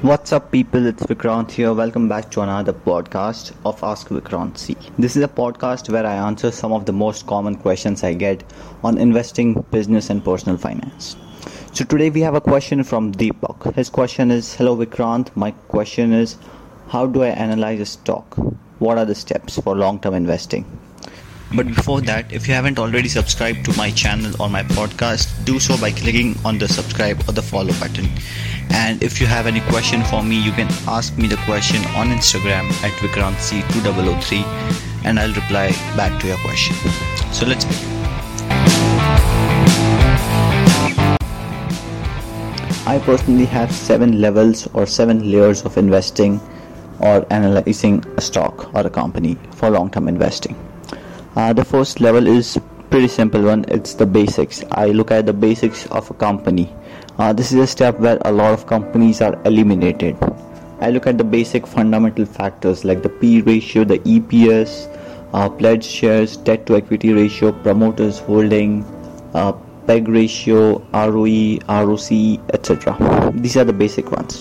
What's up, people? It's Vikrant here. Welcome back to another podcast of Ask Vikrant C. This is a podcast where I answer some of the most common questions I get on investing, business, and personal finance. So, today we have a question from Deepak. His question is Hello, Vikrant. My question is How do I analyze a stock? What are the steps for long term investing? But before that, if you haven't already subscribed to my channel or my podcast, do so by clicking on the subscribe or the follow button. And if you have any question for me, you can ask me the question on Instagram at VikrantC2003 and I'll reply back to your question. So let's begin. I personally have seven levels or seven layers of investing or analyzing a stock or a company for long term investing. Uh, the first level is pretty simple one. It's the basics. I look at the basics of a company. Uh, this is a step where a lot of companies are eliminated. I look at the basic fundamental factors like the PE ratio, the EPS, uh, pledged shares, debt to equity ratio, promoters holding, uh, PEG ratio, ROE, ROC, etc. These are the basic ones.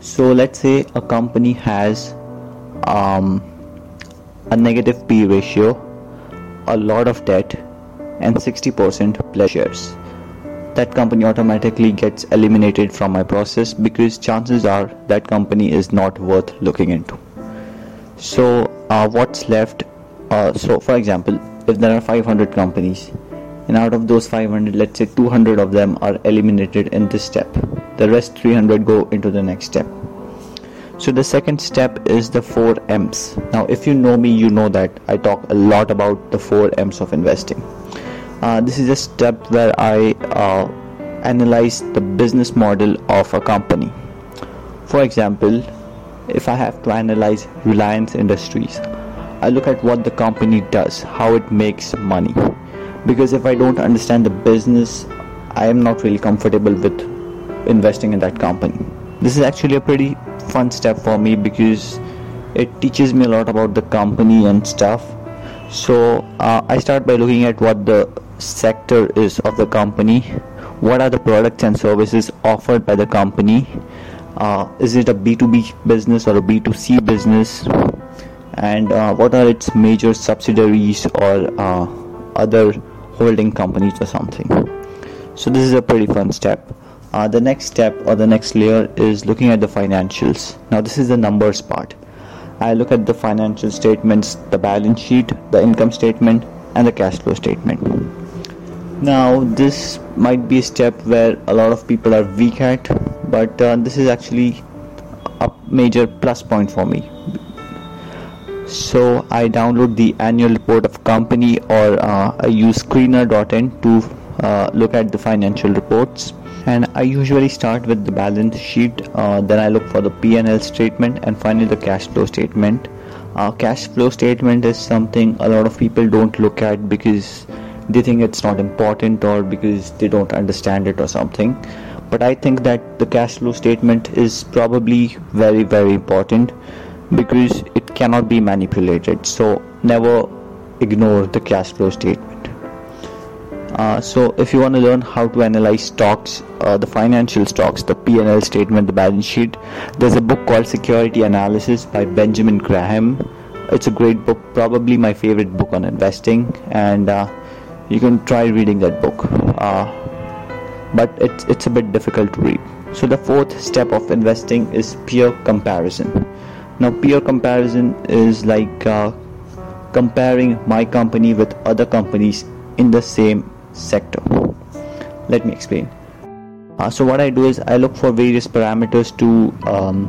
So let's say a company has um, a negative PE ratio a lot of debt and 60% pleasures. That company automatically gets eliminated from my process because chances are that company is not worth looking into. So, uh, what's left? Uh, so, for example, if there are 500 companies, and out of those 500, let's say 200 of them are eliminated in this step, the rest 300 go into the next step so the second step is the 4 M's. Now, if you know me, you know that I talk a lot about the 4 M's of investing. Uh, this is a step where I uh, analyze the business model of a company. For example, if I have to analyze Reliance Industries, I look at what the company does, how it makes money. Because if I don't understand the business, I am not really comfortable with investing in that company. This is actually a pretty fun step for me because it teaches me a lot about the company and stuff so uh, i start by looking at what the sector is of the company. What are the products and services offered by the company? Uh, is it a b2b business or a b2c business? And uh, what are its major subsidiaries or uh, other holding companies or something? So this is a pretty fun step. Uh, the next step or the next layer is looking at the financials. Now, this is the numbers part. I look at the financial statements, the balance sheet, the income statement, and the cash flow statement. Now, this might be a step where a lot of people are weak at, but uh, this is actually a major plus point for me. So, I download the annual report of company or uh, I use screener.in to uh, look at the financial reports and I usually start with the balance sheet uh, then I look for the P&L statement and finally the cash flow statement. Uh, cash flow statement is something a lot of people don't look at because they think it's not important or because they don't understand it or something. But I think that the cash flow statement is probably very very important because it cannot be manipulated. So never ignore the cash flow statement uh, so if you want to learn how to analyze stocks, uh, the financial stocks, the P&L statement, the balance sheet, there's a book called Security Analysis by Benjamin Graham. It's a great book, probably my favorite book on investing, and uh, you can try reading that book. Uh, but it's it's a bit difficult to read. So the fourth step of investing is peer comparison. Now peer comparison is like uh, comparing my company with other companies in the same sector. Let me explain. Uh, so what I do is I look for various parameters to um,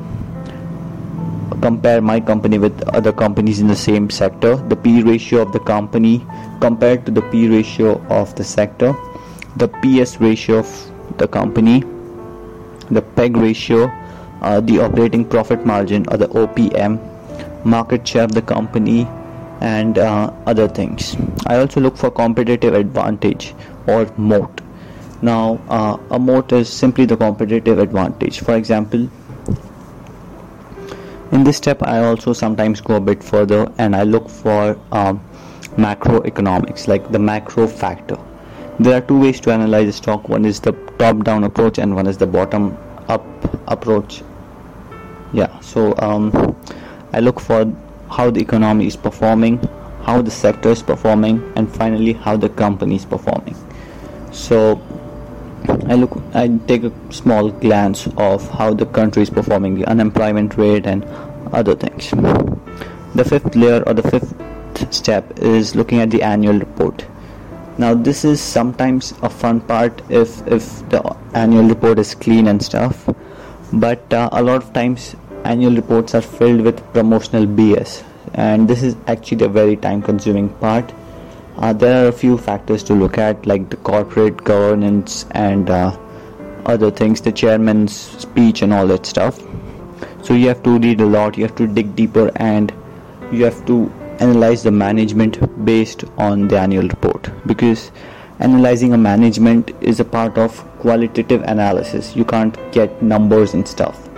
compare my company with other companies in the same sector. The PE ratio of the company compared to the PE ratio of the sector, the PS ratio of the company, the PEG ratio, uh, the operating profit margin or the OPM, market share of the company, and uh, other things. I also look for competitive advantage or moat. Now, uh, a moat is simply the competitive advantage. For example, in this step, I also sometimes go a bit further and I look for um, macroeconomics, like the macro factor. There are two ways to analyze a stock one is the top down approach, and one is the bottom up approach. yeah so um, i look for how the economy is performing how the sector is performing and finally how the company is performing. So I look I take a small glance of how the country is performing the unemployment rate and other things. The fifth layer or the fifth step is looking at the annual report. Now this is sometimes a fun part if if the annual report is clean and stuff but uh, a lot of times annual reports are filled with promotional bs and this is actually a very time consuming part. Uh, there are a few factors to look at like the corporate governance and uh, other things the chairman's speech and all that stuff. So you have to read a lot you have to dig deeper and you have to analyze the management based on the annual report. Because analyzing a management is a part of qualitative analysis. You can't get numbers and stuff.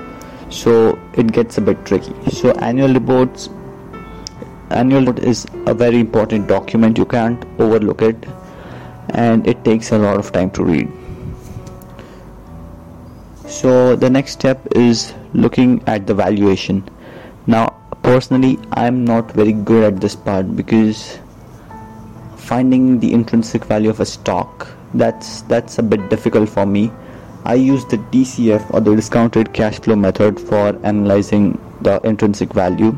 So it gets a bit tricky. So annual reports annual report is a very important document. You can't overlook it. And it takes a lot of time to read. So the next step is looking at the valuation. Now personally i'm not very good at this part because finding the intrinsic value of a stock that's that's a bit difficult for me i use the dcf or the discounted cash flow method for analyzing the intrinsic value.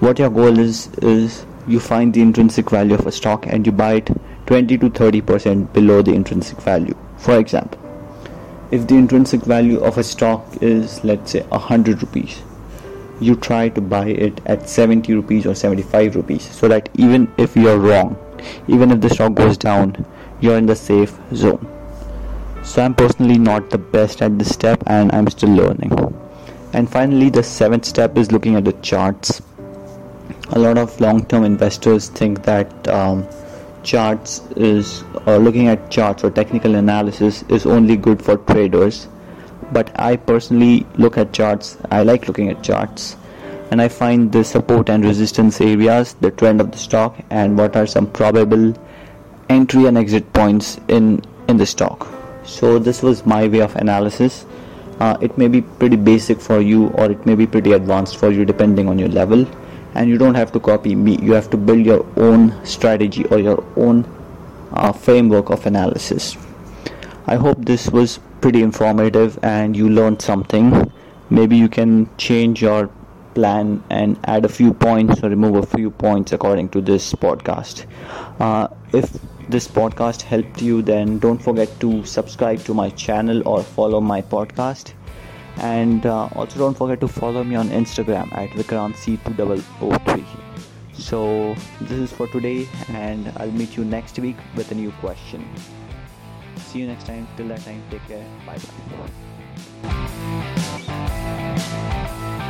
What your goal is is you find the intrinsic value of a stock and you buy it 20 to 30 percent below the intrinsic value. For example if the intrinsic value of a stock is let's say 100 rupees you try to buy it at 70 rupees or 75 rupees so that even if you're wrong even if the stock goes down you're in the safe zone so i'm personally not the best at this step and i'm still learning and finally the seventh step is looking at the charts a lot of long-term investors think that um, charts is uh, looking at charts or technical analysis is only good for traders but I personally look at charts. I like looking at charts and I find the support and resistance areas, the trend of the stock, and what are some probable entry and exit points in in the stock. So this was my way of analysis. Uh, it may be pretty basic for you, or it may be pretty advanced for you, depending on your level. And you don't have to copy me. You have to build your own strategy or your own uh, framework of analysis. I hope this was pretty informative and you learned something. Maybe you can change your plan and add a few points or remove a few points according to this podcast. Uh, if this podcast helped you, then don't forget to subscribe to my channel or follow my podcast. And uh, also don't forget to follow me on Instagram at VikrantC2003. So this is for today, and I'll meet you next week with a new question. See you next time. Till that time, take care. Bye bye.